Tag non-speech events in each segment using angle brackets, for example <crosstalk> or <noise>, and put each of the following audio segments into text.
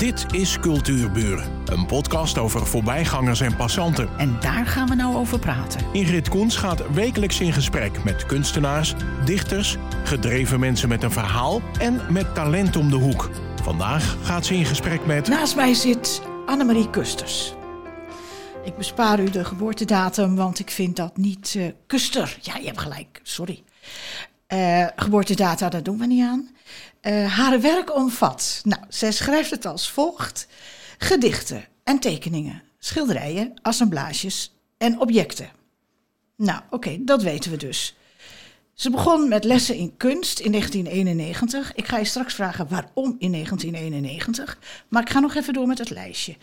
Dit is Cultuurburen, een podcast over voorbijgangers en passanten. En daar gaan we nou over praten. Ingrid Koens gaat wekelijks in gesprek met kunstenaars, dichters, gedreven mensen met een verhaal en met talent om de hoek. Vandaag gaat ze in gesprek met. Naast mij zit Annemarie Kusters. Ik bespaar u de geboortedatum, want ik vind dat niet uh, Kuster. Ja, je hebt gelijk, sorry. Uh, geboortedata, daar doen we niet aan. Uh, haar werk omvat, nou, zij schrijft het als volgt: gedichten en tekeningen, schilderijen, assemblages en objecten. Nou, oké, dat weten we dus. Ze begon met lessen in kunst in 1991. Ik ga je straks vragen waarom in 1991. Maar ik ga nog even door met het lijstje.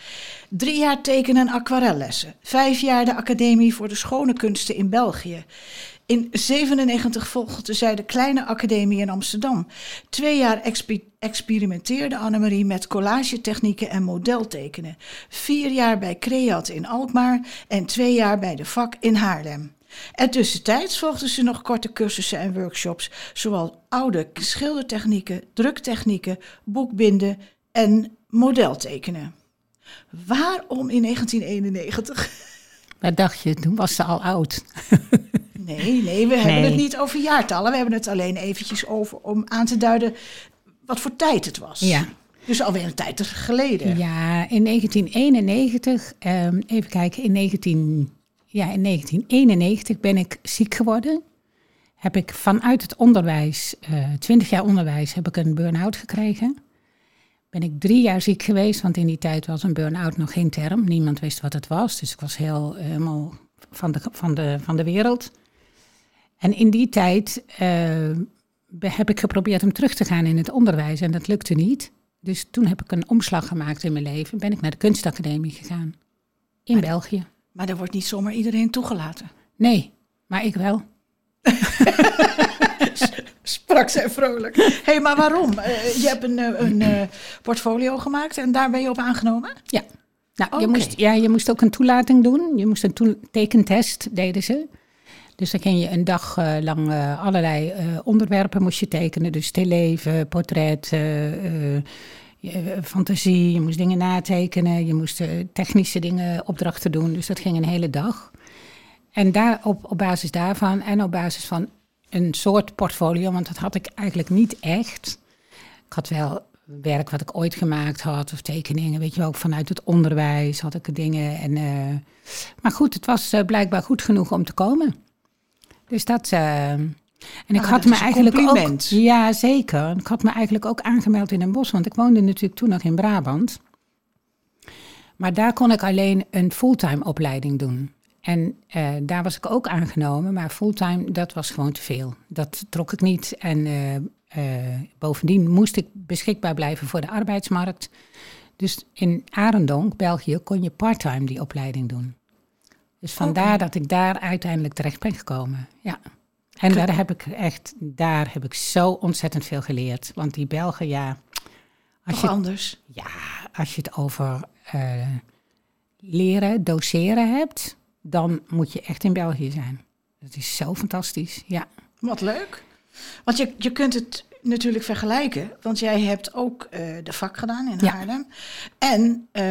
Drie jaar tekenen en aquarellessen. Vijf jaar de Academie voor de Schone Kunsten in België. In 97 volgde zij de Kleine Academie in Amsterdam. Twee jaar exp experimenteerde Annemarie met collagetechnieken en modeltekenen. Vier jaar bij Creat in Alkmaar en twee jaar bij de VAK in Haarlem. En tussentijds volgden ze nog korte cursussen en workshops, zowel oude schildertechnieken, druktechnieken, boekbinden en modeltekenen. Waarom in 1991? Wat dacht je? Toen was ze al oud. <laughs> Nee, nee, we hebben het niet over jaartallen. We hebben het alleen eventjes over om aan te duiden wat voor tijd het was. Ja. Dus alweer een tijd geleden. Ja, in 1991, um, even kijken, in, 19, ja, in 1991 ben ik ziek geworden. Heb ik vanuit het onderwijs, uh, 20 jaar onderwijs, heb ik een burn-out gekregen. Ben ik drie jaar ziek geweest, want in die tijd was een burn-out nog geen term. Niemand wist wat het was, dus ik was heel helemaal van de, van de, van de wereld. En in die tijd uh, heb ik geprobeerd om terug te gaan in het onderwijs en dat lukte niet. Dus toen heb ik een omslag gemaakt in mijn leven. Ben ik naar de kunstacademie gegaan. In maar, België. Maar daar wordt niet zomaar iedereen toegelaten. Nee, maar ik wel. <laughs> <laughs> Sprak zij vrolijk. Hé, hey, maar waarom? Uh, je hebt een, een uh, portfolio gemaakt en daar ben je op aangenomen? Ja. Nou, okay. je, moest, ja, je moest ook een toelating doen. Je moest een tekentest, deden ze. Dus dan ging je een dag uh, lang allerlei onderwerpen moest je tekenen. Dus stilleven, portret, fantasie. Je moest dingen natekenen. Je moest technische dingen, opdrachten doen. Dus dat ging een hele dag. En daar, op, op basis daarvan en op basis van een soort portfolio, want dat had ik eigenlijk niet echt. Ik had wel werk wat ik ooit gemaakt had, of tekeningen, weet je wel, ook vanuit het onderwijs had ik dingen. En, maar goed, het was blijkbaar goed genoeg om te komen. Dus dat. Uh, en ik ah, had me eigenlijk compliment. ook. Ja, zeker. Ik had me eigenlijk ook aangemeld in een bos, want ik woonde natuurlijk toen nog in Brabant. Maar daar kon ik alleen een fulltime opleiding doen. En uh, daar was ik ook aangenomen, maar fulltime, dat was gewoon te veel. Dat trok ik niet. En uh, bovendien moest ik beschikbaar blijven voor de arbeidsmarkt. Dus in Arendonk, België, kon je parttime die opleiding doen. Dus vandaar okay. dat ik daar uiteindelijk terecht ben gekomen. Ja. En daar heb ik echt, daar heb ik zo ontzettend veel geleerd. Want die Belgen, ja. Als je, anders? Ja, als je het over leren, doseren hebt, dan moet je echt in België zijn. Dat is zo fantastisch, ja. Wat leuk. Want je, je kunt het natuurlijk vergelijken. Want jij hebt ook uh, de vak gedaan in Ja. Haarlem. En uh,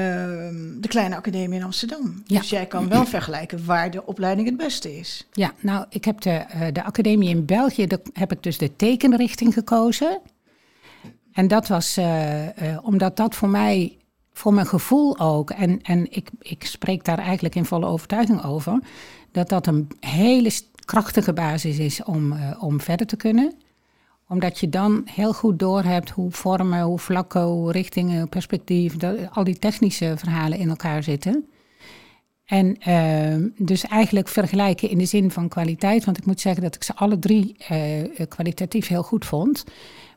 de Kleine Academie in Amsterdam. Ja. Dus jij kan wel vergelijken waar de opleiding het beste is. Ja, nou, ik heb de, uh, de academie in België, daar heb ik dus de tekenrichting gekozen. En dat was uh, omdat dat voor mij, voor mijn gevoel ook, en, en ik, ik spreek daar eigenlijk in volle overtuiging over, dat dat een hele krachtige basis is om, om verder te kunnen omdat je dan heel goed doorhebt hoe vormen, hoe vlakken, hoe richtingen, perspectief, dat, al die technische verhalen in elkaar zitten. En uh, dus eigenlijk vergelijken in de zin van kwaliteit, want ik moet zeggen dat ik ze alle drie uh, kwalitatief heel goed vond.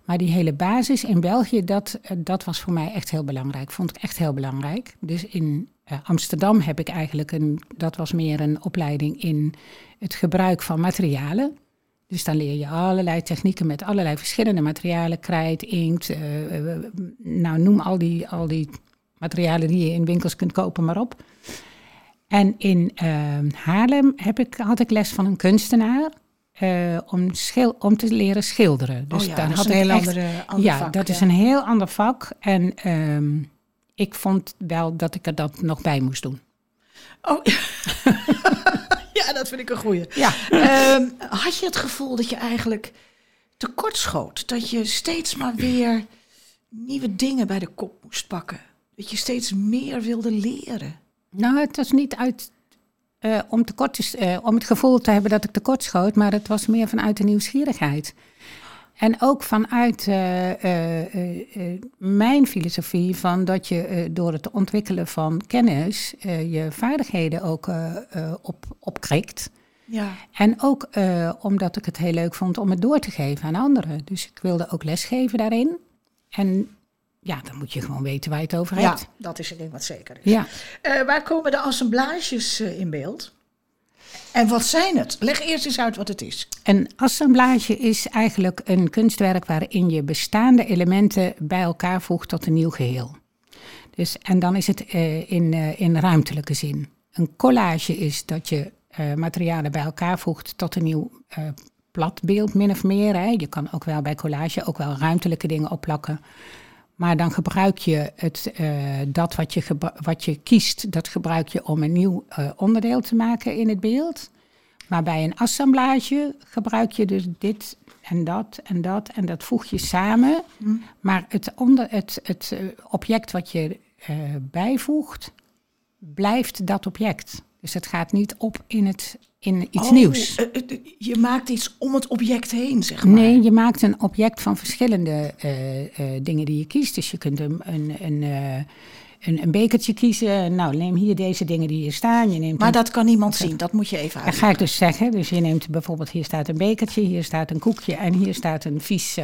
Maar die hele basis in België, dat, uh, dat was voor mij echt heel belangrijk. Vond ik echt heel belangrijk. Dus in Amsterdam heb ik eigenlijk een, dat was meer een opleiding in het gebruik van materialen. Dus dan leer je allerlei technieken met allerlei verschillende materialen, krijt, inkt, uh, nou noem al die, al die materialen die je in winkels kunt kopen maar op. En in Haarlem heb ik, had ik les van een kunstenaar om, schil, om te leren schilderen. Dus oh ja, dan dat had is een heel echt, andere, ander ja, vak. dat ja. is een heel ander vak. En um, ik vond wel dat ik er dat nog bij moest doen. Oh, <laughs> ja, dat vind ik een goeie. Ja. Ehm, had je het gevoel dat je eigenlijk tekortschoot? Dat je steeds maar weer nieuwe dingen bij de kop moest pakken? Dat je steeds meer wilde leren? Nou, het was niet uit eh, om, tekort te, eh, om het gevoel te hebben dat ik tekort schoot, maar het was meer vanuit de nieuwsgierigheid. En ook vanuit eh, mijn filosofie van dat je door het ontwikkelen van kennis je vaardigheden ook op, opkrikt. Ja. En ook omdat ik het heel leuk vond om het door te geven aan anderen. Dus ik wilde ook lesgeven daarin. En ja, dan moet je gewoon weten waar je het over ja, hebt. dat is een ding wat zeker is. Ja. Eh, waar komen de assemblages eh, in beeld? En wat zijn het? Leg eerst eens uit wat het is. Een assemblage is eigenlijk een kunstwerk waarin je bestaande elementen bij elkaar voegt tot een nieuw geheel. Dus, en dan is het eh, in, in ruimtelijke zin. Een collage is dat je materialen bij elkaar voegt tot een nieuw eh plat beeld, min of meer. Hè. Je kan ook wel bij collage ook wel ruimtelijke dingen opplakken. Maar dan gebruik je het, eh, dat wat je, wat je kiest, dat gebruik je om een nieuw eh, onderdeel te maken in het beeld. Maar bij een assemblage gebruik je dus dit en dat en dat en dat voeg je samen. Maar het, onder, het, het eh, object wat je bijvoegt, blijft dat object. Dus het gaat niet op in, het, in iets Oh, nieuws. eh, eh, je maakt iets om het object heen, zeg maar. Nee, je maakt een object van verschillende eh, dingen die je kiest. Dus je kunt een, een, een, een, een bekertje kiezen. Nou, neem hier deze dingen die hier staan. Je neemt Maar een- dat kan niemand zien. Dat moet je even dat uit. ga ik dus zeggen. Dus je neemt bijvoorbeeld, hier staat een bekertje, hier staat een koekje en hier staat een vies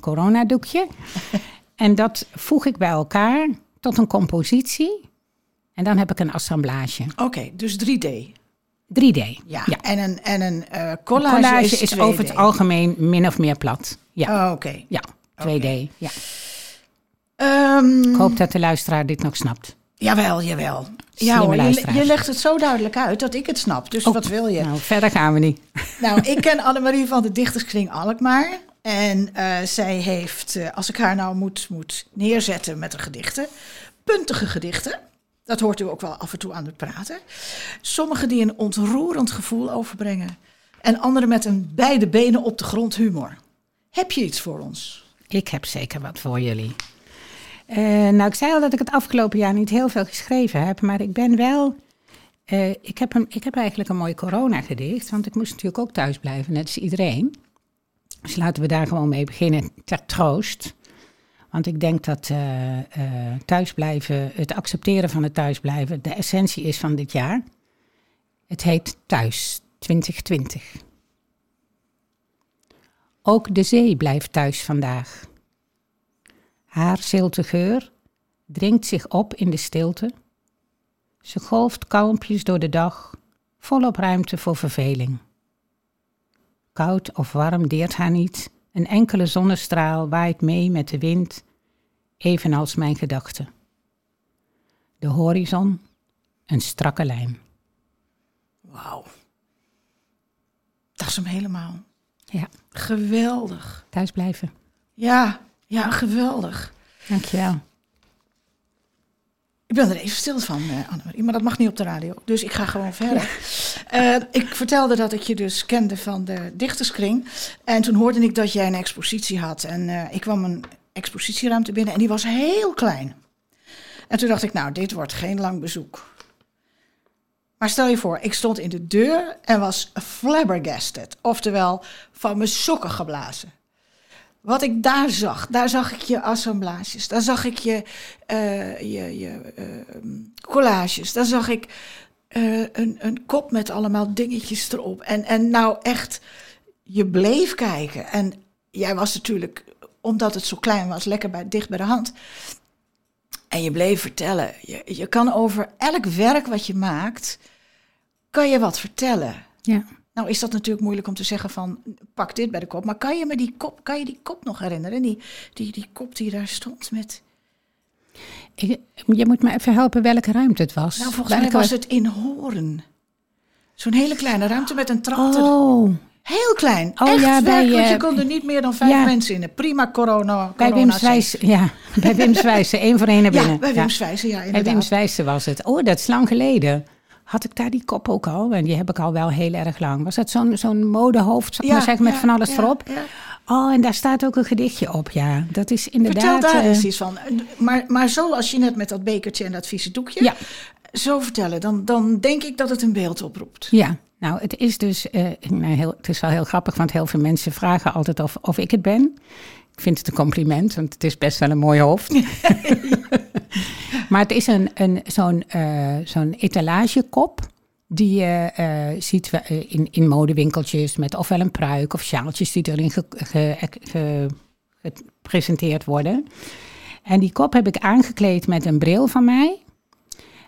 coronadoekje. <laughs> en dat voeg ik bij elkaar tot een compositie. En dan heb ik een assemblage. Oké, dus 3D. 3D. Ja. En een, en een eh, collage, Collage is, is, 2D. over het algemeen min of meer plat. Ja, Oh, Oké. ja 2D. Ja. Ehm, Ik hoop dat de luisteraar dit nog snapt. Jawel, jawel. Ja hoor, je, legt het zo duidelijk uit dat ik het snap. Dus wat wil je? Nou, verder gaan we niet. Nou, ik ken <laughs> Annemarie van de Dichterskring Alkmaar. En eh, zij heeft, eh, als ik haar nou moet, moet neerzetten met een gedichten, puntige gedichten. Dat hoort u ook wel af en toe aan het praten. Sommige die een ontroerend gevoel overbrengen. En andere met een beide benen op de grond humor. Heb je iets voor ons? Ik heb zeker wat voor jullie. Eh, nou, ik zei al dat ik het afgelopen jaar niet heel veel geschreven heb, maar ik ben wel. eh, ik, heb een, ik heb eigenlijk een mooi corona-gedicht, want ik moest natuurlijk ook thuis blijven, net als iedereen. Dus laten we daar gewoon mee beginnen, ter troost. Want ik denk dat eh, eh, thuisblijven, het accepteren van het thuisblijven, de essentie is van dit jaar. Het heet Thuis 2020. Ook de zee blijft thuis vandaag. Haar zilte geur dringt zich op in de stilte. Ze golft kalmpjes door de dag, volop ruimte voor verveling. Koud of warm deert haar niet, een enkele zonnestraal waait mee met de wind, evenals mijn gedachten. De horizon, een strakke lijn. Wauw. Dat is hem helemaal. Ja, Geweldig. thuis blijven. Ja, ja, geweldig. Dankjewel. Ik ben er even stil van, eh, Annemarie, maar dat mag niet op de radio. Dus ik ga gewoon verder. Eh, ik vertelde dat ik je dus kende van de dichterskring. En toen hoorde ik dat jij een expositie had. En eh, ik kwam een expositieruimte binnen en die was heel klein. En toen dacht ik, nou, dit wordt geen lang bezoek. Maar stel je voor, ik stond in de deur en was flabbergasted. Oftewel, van mijn sokken geblazen. Wat ik daar zag, daar zag ik je assemblages, daar zag ik je, eh, je, je eh, collages, daar zag ik eh, een, een kop met allemaal dingetjes erop. En, en nou echt, je bleef kijken. En jij was natuurlijk, omdat het zo klein was, lekker bij, dicht bij de hand. En je bleef vertellen. Je, je kan over elk werk wat je maakt, kan je wat vertellen. Ja. Nou is dat natuurlijk moeilijk om te zeggen van pak dit bij de kop. Maar kan je me die kop, kan je die kop nog herinneren? Die, die, die kop die daar stond met. Ik, je moet me even helpen welke ruimte het was. Nou, volgens mij was het in Horen. Zo'n hele kleine ruimte met een trap. er- Oh, Heel klein. Oh, Echt ja, bij, je eh, kon er niet meer dan vijf ja. mensen in. Prima corona. Bij Wim Zwijs, ja, bij Wim <laughs> Zwijs, één voor één naar binnen. Ja, bij Wim Zwijsen, ja, Bij. Wim Zwijs was het. Oh, dat is lang geleden. Had ik daar die kop ook al? En die heb ik al wel heel erg lang. Was dat zo'n zo'n modehoofd, ik maar zeggen, met ja, van alles ja, voorop? ja. Oh, en daar staat ook een gedichtje op, ja. Dat is inderdaad... Vertel daar eh, eens iets van. Maar, maar zoals je net met dat bekertje en dat vieze doekje. Ja. Zo vertellen, dan, dan denk ik dat het een beeld oproept. Ja, nou, het is dus... eh, nou, heel, het is wel heel grappig, want heel veel mensen vragen altijd of, of ik het ben. Ik vind het een compliment, want het is best wel een mooi hoofd. <laughs> maar het is een, een, zo'n eh, zo'n etalagekop die je eh, ziet in, in modewinkeltjes met ofwel een pruik of sjaaltjes die erin ge- ge- ge- gepresenteerd worden. En die kop heb ik aangekleed met een bril van mij.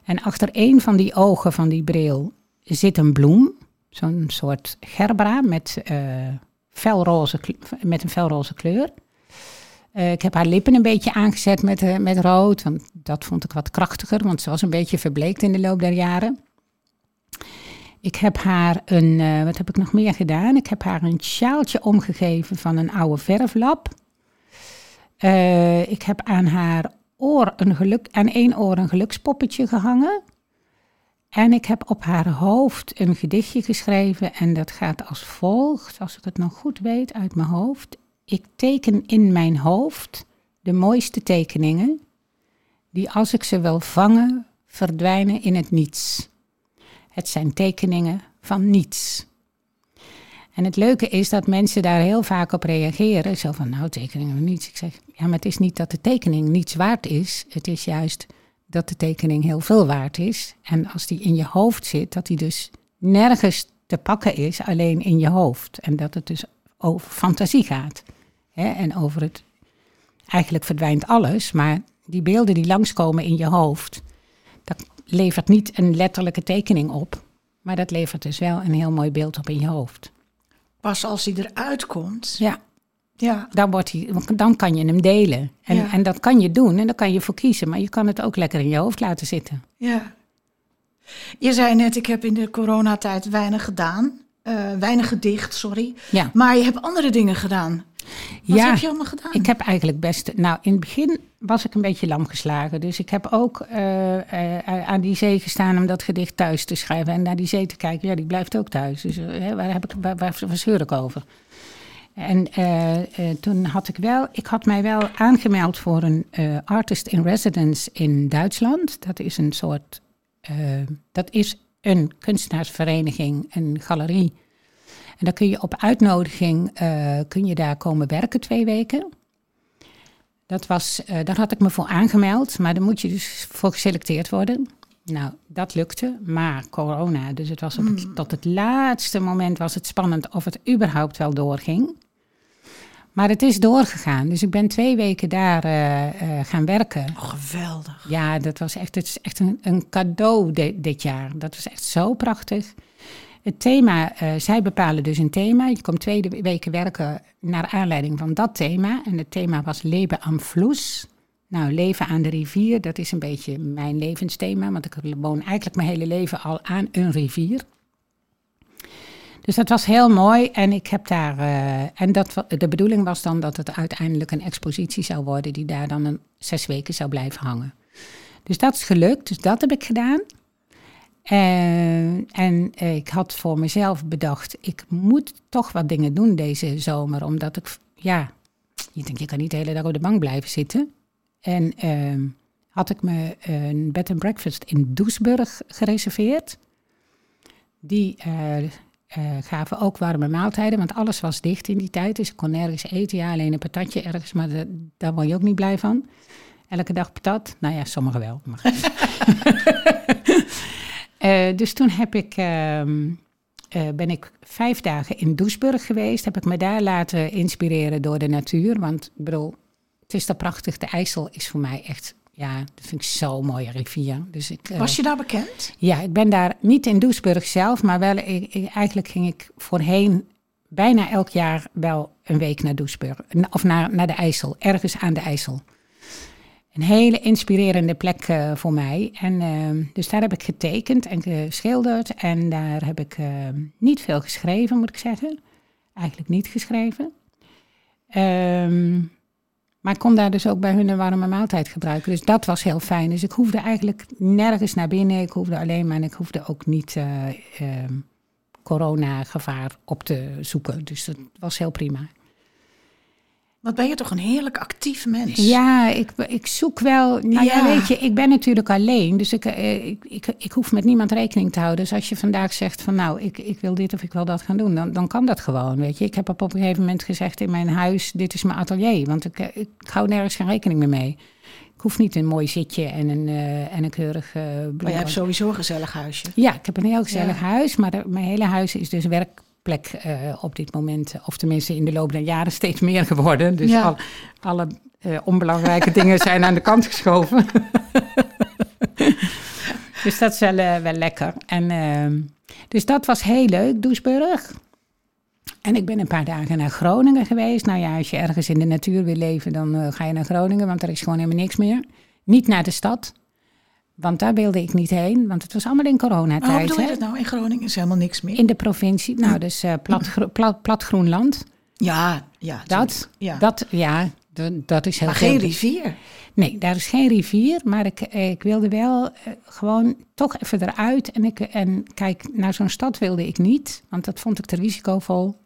En achter een van die ogen van die bril zit een bloem. Zo'n soort gerbera met, eh, felroze, met een felroze kleur. Eh, ik heb haar lippen een beetje aangezet met, eh, met rood. Want dat vond ik wat krachtiger, want ze was een beetje verbleekt in de loop der jaren. Ik heb haar een, wat heb ik nog meer gedaan? Ik heb haar een sjaaltje omgegeven van een oude verflap. Ik heb aan haar oor een geluk, aan één oor een gelukspoppetje gehangen. En ik heb op haar hoofd een gedichtje geschreven en dat gaat als volgt, als ik het nog goed weet uit mijn hoofd. Ik teken in mijn hoofd de mooiste tekeningen, die als ik ze wil vangen, verdwijnen in het niets. Het zijn tekeningen van niets. En het leuke is dat mensen daar heel vaak op reageren. Zo van, nou, tekeningen van niets. Ik zeg, ja, maar het is niet dat de tekening niets waard is. Het is juist dat de tekening heel veel waard is. En als die in je hoofd zit, dat die dus nergens te pakken is, alleen in je hoofd. En dat het dus over fantasie gaat. Hè? En over het, eigenlijk verdwijnt alles, maar die beelden die langskomen in je hoofd, dat levert niet een letterlijke tekening op. Maar dat levert dus wel een heel mooi beeld op in je hoofd. Pas als hij eruit komt. Ja, Ja, dan, wordt hij, dan kan je hem delen. En, Ja. en dat kan je doen en daar kan je voor kiezen. Maar je kan het ook lekker in je hoofd laten zitten. ja. Je zei net, ik heb in de coronatijd weinig gedaan. Eh, weinig gedicht, sorry. Ja. Maar je hebt andere dingen gedaan. Wat Ja, heb je allemaal gedaan? Ik heb eigenlijk best. Nou, in het begin was ik een beetje lam geslagen. Dus ik heb ook eh, eh, aan die zee gestaan om dat gedicht thuis te schrijven. En naar die zee te kijken. Ja, die blijft ook thuis. Dus waar, heb ik, waar, waar, waar zeur ik over? En eh, eh, toen had ik wel. Ik had mij wel aangemeld voor een eh, artist in residence in Duitsland. Dat is een soort. dat is een kunstenaarsvereniging, een galerie. En dan kun je op uitnodiging kun je daar komen werken twee weken. Dat was, daar had ik me voor aangemeld, maar dan moet je dus voor geselecteerd worden. Nou, dat lukte, maar corona. Dus het was op het, tot het laatste moment was het spannend of het überhaupt wel doorging. Maar het is doorgegaan. Dus ik ben twee weken daar eh, eh, gaan werken. Oh, geweldig. Ja, dat was echt, het is echt een, een cadeau de- dit jaar. Dat was echt zo prachtig. Het thema, eh, zij bepalen dus een thema. Je komt twee weken werken naar aanleiding van dat thema. En het thema was Leven am Fluss. Nou, leven aan de rivier, dat is een beetje mijn levensthema. Want ik woon eigenlijk mijn hele leven al aan een rivier. Dus dat was heel mooi. En ik heb daar. eh, en dat, de bedoeling was dan dat het uiteindelijk een expositie zou worden, die daar dan een zes weken zou blijven hangen. Dus dat is gelukt. Dus dat heb ik gedaan. En, en eh, ik had voor mezelf bedacht, ik moet toch wat dingen doen deze zomer. Omdat ik, ja, je denkt, je kan niet de hele dag op de bank blijven zitten. En ehm, had ik me een bed and breakfast in Doesburg gereserveerd. Die eh, eh, gaven ook warme maaltijden, want alles was dicht in die tijd. Dus ik kon nergens eten. Ja, alleen een patatje ergens, maar da- daar word je ook niet blij van. Elke dag patat. Nou ja, sommigen wel. Maar <laughs> Eh, dus toen heb ik, ehm, eh, ben ik vijf dagen in Doesburg geweest. Heb ik me daar laten inspireren door de natuur. Want ik bedoel, het is daar prachtig. De IJssel is voor mij echt, ja, dat vind ik zo'n mooie rivier. Dus ik, eh, Was je daar bekend? ja, ik ben daar niet in Doesburg zelf, maar wel, ik, ik- eigenlijk ging ik voorheen bijna elk jaar wel een week naar Doesburg. Of naar, naar de IJssel, ergens aan de IJssel. Een hele inspirerende plek eh, voor mij. En ehm, dus daar heb ik getekend en geschilderd. En daar heb ik ehm, niet veel geschreven, moet ik zeggen. eigenlijk niet geschreven. Ehm, maar ik kon daar dus ook bij hun een warme maaltijd gebruiken. Dus dat was heel fijn. Dus ik hoefde eigenlijk nergens naar binnen. Ik hoefde alleen maar en ik hoefde ook niet uh, uh, corona-gevaar op te zoeken. Dus dat was heel prima. Wat ben je toch een heerlijk actief mens? Ja, ik, ik zoek wel. Nou ja. weet je, ik ben natuurlijk alleen. Dus ik, eh, ik, ik, ik, hoef met niemand rekening te houden. Dus als je vandaag zegt van nou, ik, ik wil dit of ik wil dat gaan doen, dan, dan kan dat gewoon. Weet je, ik heb op een gegeven moment gezegd in mijn huis: dit is mijn atelier. Want ik, eh, ik hou nergens geen rekening meer mee. Ik hoef niet een mooi zitje en een, uh, en een keurig uh, Maar je hebt sowieso een gezellig huisje. Ja, ik heb een heel gezellig huis. Maar de, mijn hele huis is dus werk plek uh, op dit moment, of tenminste in de loop der jaren, steeds meer geworden. Dus Ja. al, alle uh, onbelangrijke <laughs> dingen zijn aan de kant geschoven. <laughs> dus dat is wel, uh, wel lekker. En, ehm, dus dat was heel leuk, Doesburg. En ik ben een paar dagen naar Groningen geweest. Nou ja, als je ergens in de natuur wil leven, dan eh, ga je naar Groningen, want er is gewoon helemaal niks meer. Niet naar de stad. Want daar wilde ik niet heen, want het was allemaal in Maar hoe coronatijd. bedoel je dat nou? In Groningen is helemaal niks meer. In de provincie, nou dus eh, plat, plat, plat Groenland. Ja, ja. Dat. Ja. dat, ja, dat, is heel maar geen rivier. Nee, daar is geen rivier, maar ik, eh, ik wilde wel eh, gewoon toch even eruit. En, ik, en kijk, naar zo'n stad wilde ik niet, want dat vond ik te risicovol.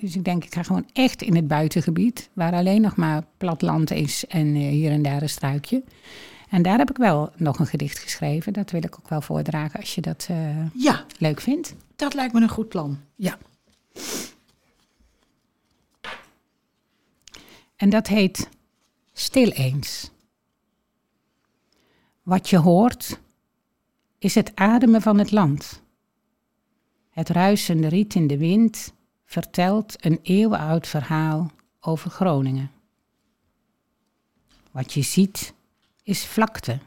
Dus ik denk, ik ga gewoon echt in het buitengebied, waar alleen nog maar plat land is en hier en daar een struikje. En daar heb ik wel nog een gedicht geschreven. Dat wil ik ook wel voordragen als je dat eh, Ja, leuk vindt. dat lijkt me een goed plan. Ja. En dat heet Stil eens. Wat je hoort is het ademen van het land. Het ruisende riet in de wind vertelt een eeuwenoud verhaal over Groningen. Wat je ziet is vlakte,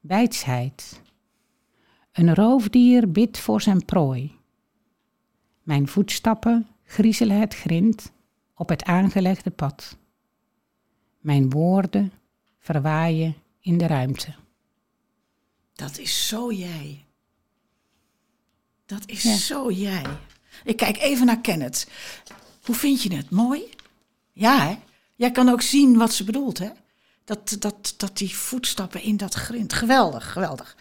wijdsheid. Een roofdier bidt voor zijn prooi. Mijn voetstappen griezelen het grind op het aangelegde pad. Mijn woorden verwaaien in de ruimte. Dat is zo jij. Dat is Ja. zo jij. Ik kijk even naar Kenneth. Hoe vind je het? Mooi? Ja, hè? Jij kan ook zien wat ze bedoelt, hè? Dat, dat, dat die voetstappen in dat grind. Geweldig, geweldig.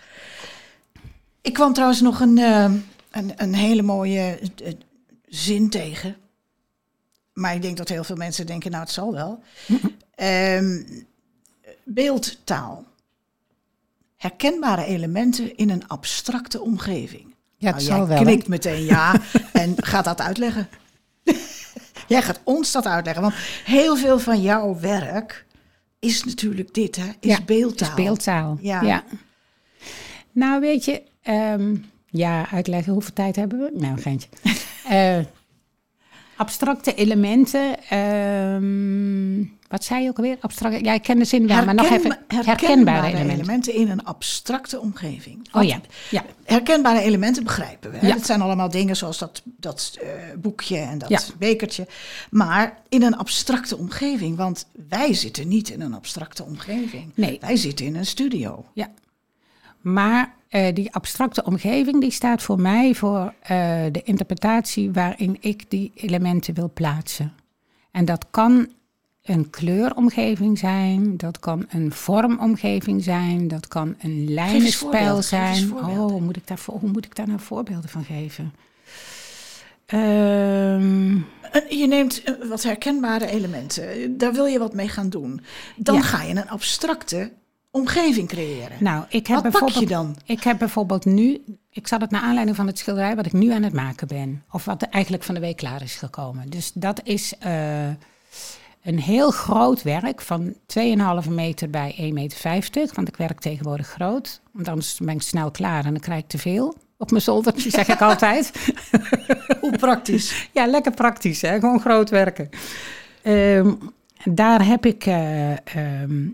Ik kwam trouwens nog een, eh, een, een hele mooie eh, zin tegen. Maar ik denk dat heel veel mensen denken, nou, het zal wel. <laughs> Ehm, beeldtaal. Herkenbare elementen in een abstracte omgeving. Ja, Nou, jij knikt meteen ja <laughs> en gaat dat uitleggen. <laughs> jij gaat ons dat uitleggen, want heel veel van jouw werk is natuurlijk dit, hè? Is Ja, beeldtaal. is beeldtaal. Ja. Nou, weet je, ehm, ja, uitleggen hoeveel tijd hebben we? Nou, een geintje. <laughs> Eh, abstracte elementen. ehm, wat zei je ook alweer? Abstracte, ja, ik ken de zin wel, maar nog even. Herkenba- Herkenbare elementen. elementen in een abstracte omgeving. Oh ja, ja. Herkenbare elementen begrijpen we. Hè? Ja. Dat zijn allemaal dingen zoals dat, dat eh, boekje en dat Ja. bekertje. Maar in een abstracte omgeving. Want wij zitten niet in een abstracte omgeving. Nee. Wij zitten in een studio. Ja. Maar eh, die abstracte omgeving die staat voor mij voor eh, de interpretatie waarin ik die elementen wil plaatsen. En dat kan een kleuromgeving zijn, dat kan een vormomgeving zijn, dat kan een lijnenspel zijn. Oh, hoe moet, ik daar, hoe moet ik daar nou voorbeelden van geven? Ehm, En Je neemt eh, wat herkenbare elementen. Daar wil je wat mee gaan doen. Dan Ja. ga je een abstracte omgeving creëren. nou, ik heb wat pak je bijvoorbeeld dan? Ik heb bijvoorbeeld nu, ik zat het naar aanleiding van het schilderij wat ik nu aan het maken ben. Of wat er eigenlijk van de week klaar is gekomen. Dus dat is eh, een heel groot werk van 2,5 meter bij 1,50 meter. Want ik werk tegenwoordig groot. Want anders ben ik snel klaar en dan krijg ik te veel op mijn zoldertje, zeg ik <laughs> altijd. Hoe praktisch. <laughs> Ja, lekker praktisch, hè? gewoon groot werken. Ehm, daar heb ik eh, ehm,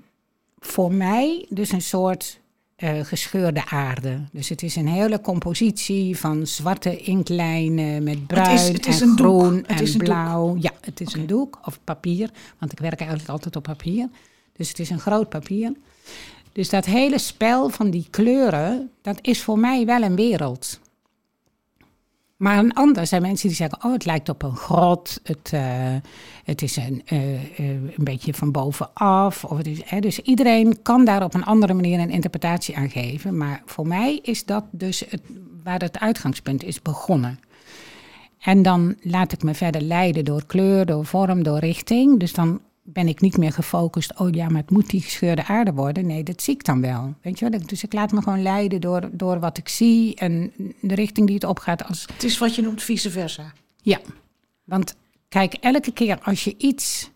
voor mij dus een soort eh, gescheurde aarde. Dus het is een hele compositie van zwarte inklijnen met bruin is- het is en een groen en doek. blauw. Ja, het is een doek of papier, want ik werk eigenlijk altijd op papier. Dus het is een groot papier. Dus dat hele spel van die kleuren, dat is voor mij wel een wereld. Maar een ander zijn mensen die zeggen: Oh, het lijkt op een grot. Het, eh, het is een, eh, eh, een beetje van bovenaf. Of het is, dus iedereen kan daar op een andere manier een interpretatie aan geven. Maar voor mij is dat dus het, waar het uitgangspunt is begonnen. En dan laat ik me verder leiden door kleur, door vorm, door richting. Dus dan ben ik niet meer gefocust, oh ja, maar het moet die gescheurde aarde worden. Nee, dat zie ik dan wel. Weet je wel? Dus ik laat me gewoon leiden door, door wat ik zie en de richting die het opgaat. Als... Het is wat je noemt vice versa. Ja, want kijk, elke keer als je iets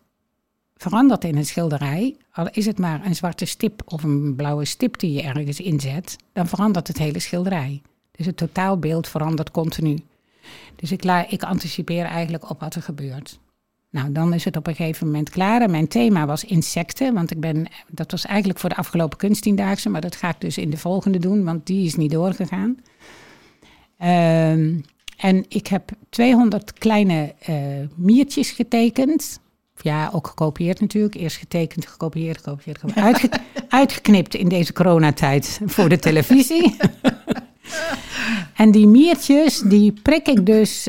verandert in een schilderij, al is het maar een zwarte stip of een blauwe stip die je ergens inzet, dan verandert het hele schilderij. Dus het totaalbeeld verandert continu. Dus ik, la, ik anticipeer eigenlijk op wat er gebeurt. Nou, dan is het op een gegeven moment klaar. En mijn thema was insecten, want ik ben, dat was eigenlijk voor de afgelopen kunsttiendaagse, maar dat ga ik dus in de volgende doen, want die is niet doorgegaan. Ehm, en ik heb 200 kleine uh, miertjes getekend. Ja, ook gekopieerd natuurlijk. Eerst getekend, gekopieerd, gekopieerd, gekopieerd. <laughs> Uitge uitgeknipt in deze coronatijd voor de televisie. <laughs> en die miertjes, die prik ik dus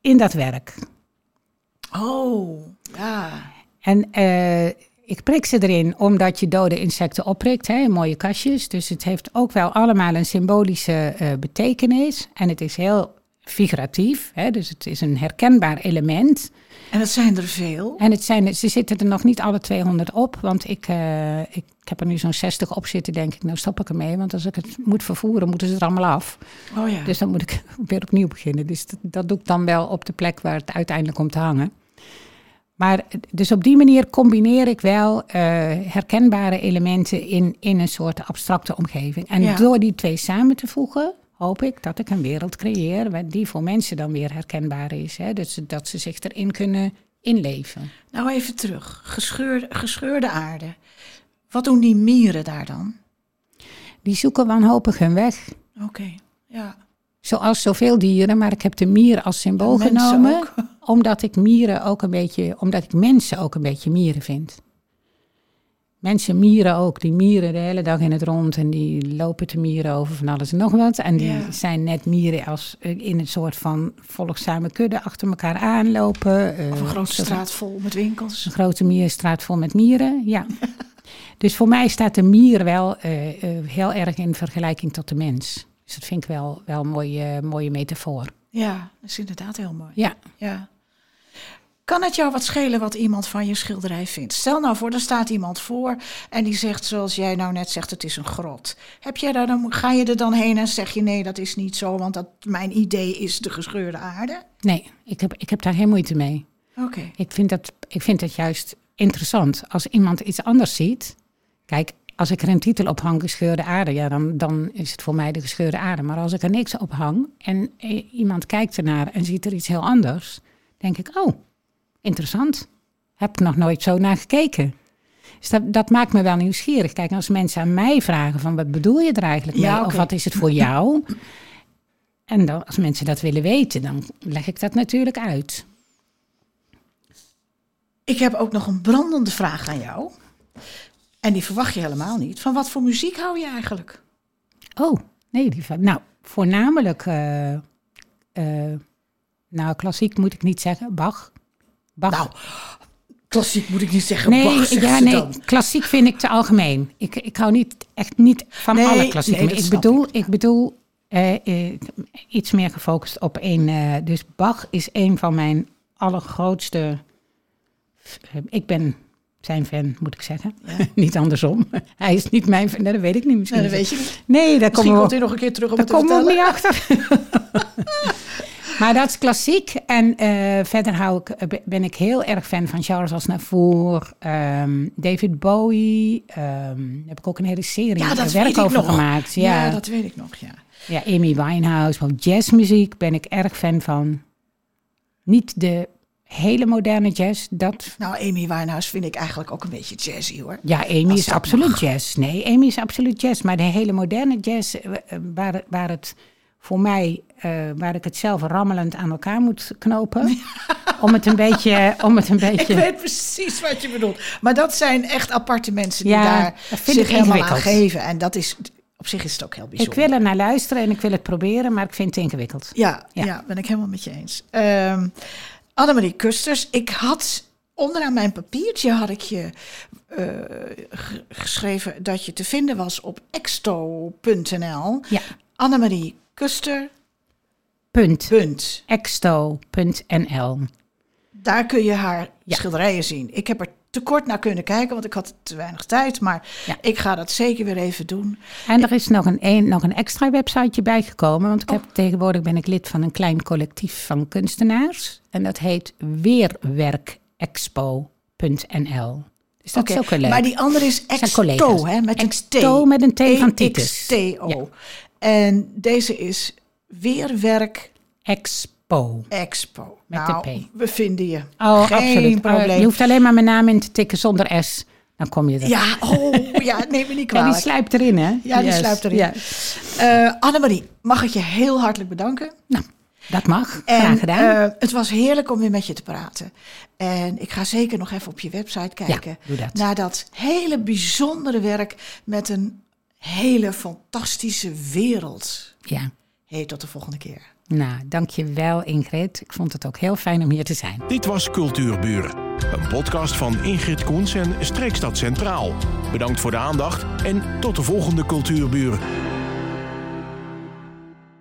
in dat werk. Oh, ja. En uh, ik prik ze erin omdat je dode insecten opprikt, hè, mooie kastjes. Dus het heeft ook wel allemaal een symbolische uh, betekenis. En het is heel figuratief, hè, dus het is een herkenbaar element. En het zijn er veel. En het zijn, ze zitten er nog niet alle 200 op, want ik, uh, ik, ik, heb er nu zo'n 60 op zitten, denk ik. Nou stop ik ermee, want als ik het moet vervoeren, moeten ze er allemaal af. Oh ja. Dus dan moet ik <laughs> weer opnieuw beginnen. Dus dat, dat doe ik dan wel op de plek waar het uiteindelijk komt te hangen. Maar dus op die manier combineer ik wel uh, herkenbare elementen in, in een soort abstracte omgeving. En ja. door die twee samen te voegen, hoop ik dat ik een wereld creëer die voor mensen dan weer herkenbaar is. Hè? Dus dat ze zich erin kunnen inleven. Nou, even terug. Gescheurde, gescheurde aarde. Wat doen die mieren daar dan? Die zoeken wanhopig hun weg. Oké, ja. Zoals zoveel dieren, maar ik heb de mier als symbool genomen. Ook. Omdat ik mieren ook een beetje, omdat ik mensen ook een beetje mieren vind. Mensen mieren ook, die mieren de hele dag in het rond en die lopen te mieren over van alles en nog wat. En die ja. zijn net mieren als in een soort van volgzame kudde achter elkaar aanlopen. Of een grote straat vol met winkels. Een grote mierstraat vol met mieren, ja. <laughs> dus voor mij staat de mier wel uh, uh, heel erg in vergelijking tot de mens. Dus dat vind ik wel, wel een mooie, mooie metafoor. Ja, dat is inderdaad heel mooi. Ja. ja. Kan het jou wat schelen wat iemand van je schilderij vindt? Stel nou voor, er staat iemand voor en die zegt, zoals jij nou net zegt, het is een grot. Heb jij daar dan, ga je er dan heen en zeg je nee, dat is niet zo, want dat, mijn idee is de gescheurde aarde? Nee, ik heb, ik heb daar geen moeite mee. Oké. Ik, vind dat, ik vind het juist interessant. Als iemand iets anders ziet, kijk, als ik er een titel op hang, gescheurde aarde, ja, dan, dan is het voor mij de gescheurde aarde. Maar als ik er niks op hang en iemand kijkt ernaar en ziet er iets heel anders, denk ik, oh, interessant. Heb ik nog nooit zo naar gekeken. Dus dat, dat maakt me wel nieuwsgierig. Kijk, als mensen aan mij vragen van wat bedoel je er eigenlijk mee? Ja, okay. Of wat is het voor jou? En dan, als mensen dat willen weten, dan leg ik dat natuurlijk uit. Ik heb ook nog een brandende vraag aan jou. En die verwacht je helemaal niet. Van wat voor muziek hou je eigenlijk? Oh, nee, die nou, voornamelijk, uh, uh, nou, klassiek moet ik niet zeggen, Bach. Bach. Nou, klassiek moet ik niet zeggen, nee, Bach, ja, nee, dan. klassiek vind ik te algemeen. Ik, ik hou niet, echt niet van nee, alle klassiek. Nee, ik bedoel, ik, ik bedoel uh, iets meer gefocust op één. dus Bach is een van mijn allergrootste... ik ben zijn fan, moet ik zeggen. Ja. <laughs> niet andersom. Hij is niet mijn fan, nee, dat weet ik niet. Misschien nee, dat weet je niet. Nee, daar komt u nog een keer terug om daar te komen we niet achter. <laughs> maar dat is klassiek. En uh, verder hou ik, ben ik heel erg fan van Charles Aznavour, um, David Bowie. Um, daar heb ik ook een hele serie ja, dat werk weet ik over nog. gemaakt. Ja. ja, dat weet ik nog, ja. Ja, Amy Winehouse, maar jazzmuziek ben ik erg fan van. Niet de hele moderne jazz, dat... Nou, Amy Winehouse vind ik eigenlijk ook een beetje jazzy, hoor. Ja, Amy Als is absoluut mag. jazz. Nee, Amy is absoluut jazz. Maar de hele moderne jazz, eh, waar, waar het voor mij, uh, waar ik het zelf rammelend aan elkaar moet knopen... om het een beetje... Om het een beetje... <laughs> Ik weet precies wat je bedoelt. Maar dat zijn echt aparte mensen die Ja, daar zich ik helemaal aan geven. En dat is op zich is het ook heel Ik bijzonder. wil er naar luisteren en ik wil het proberen, maar ik vind het ingewikkeld. Ja, ja. Ja. ben ik helemaal met je eens. Ehm Annemarie Kusters, ik had onderaan mijn papiertje had ik je eh, ge- geschreven dat je te vinden was op exto.nl. Ja. Annemarie Kuster. Punt. Punt. Exto.nl. Daar kun je haar Ja. schilderijen zien. Ik heb er te kort naar kunnen kijken, want ik had te weinig tijd. Maar Ja. ik ga dat zeker weer even doen. En er is nog een, een, nog een extra websiteje bijgekomen. Want ik heb, tegenwoordig ben ik lid van een klein collectief van kunstenaars. En dat heet weerwerkexpo.nl. Dus dat is ook wel leuk. Maar die andere is Exto, hè, met een Exto T. met een T van Titus. E-X-T-O. Ja. En deze is Weerwerk Expo. Expo. Met nou, de P. we vinden je. Oh, Geen absoluut. probleem. Je hoeft alleen maar mijn naam in te tikken zonder S. Dan kom je er. Ja, oh, ja, neem me niet Ja, die kwalijk. sluipt erin, hè? Ja, die Yes. sluipt erin. Eh, Annemarie, mag ik je heel hartelijk bedanken. Nou, dat mag. En, Graag gedaan. eh, het was heerlijk om weer met je te praten. En ik ga zeker nog even op je website kijken. doe dat. Naar dat hele bijzondere werk met een hele fantastische wereld. ja. Hey, tot de volgende keer. Nou, dankjewel Ingrid. Ik vond het ook heel fijn om hier te zijn. Dit was Cultuurburen, een podcast van Ingrid Koens en Streekstad Centraal. Bedankt voor de aandacht en tot de volgende Cultuurburen.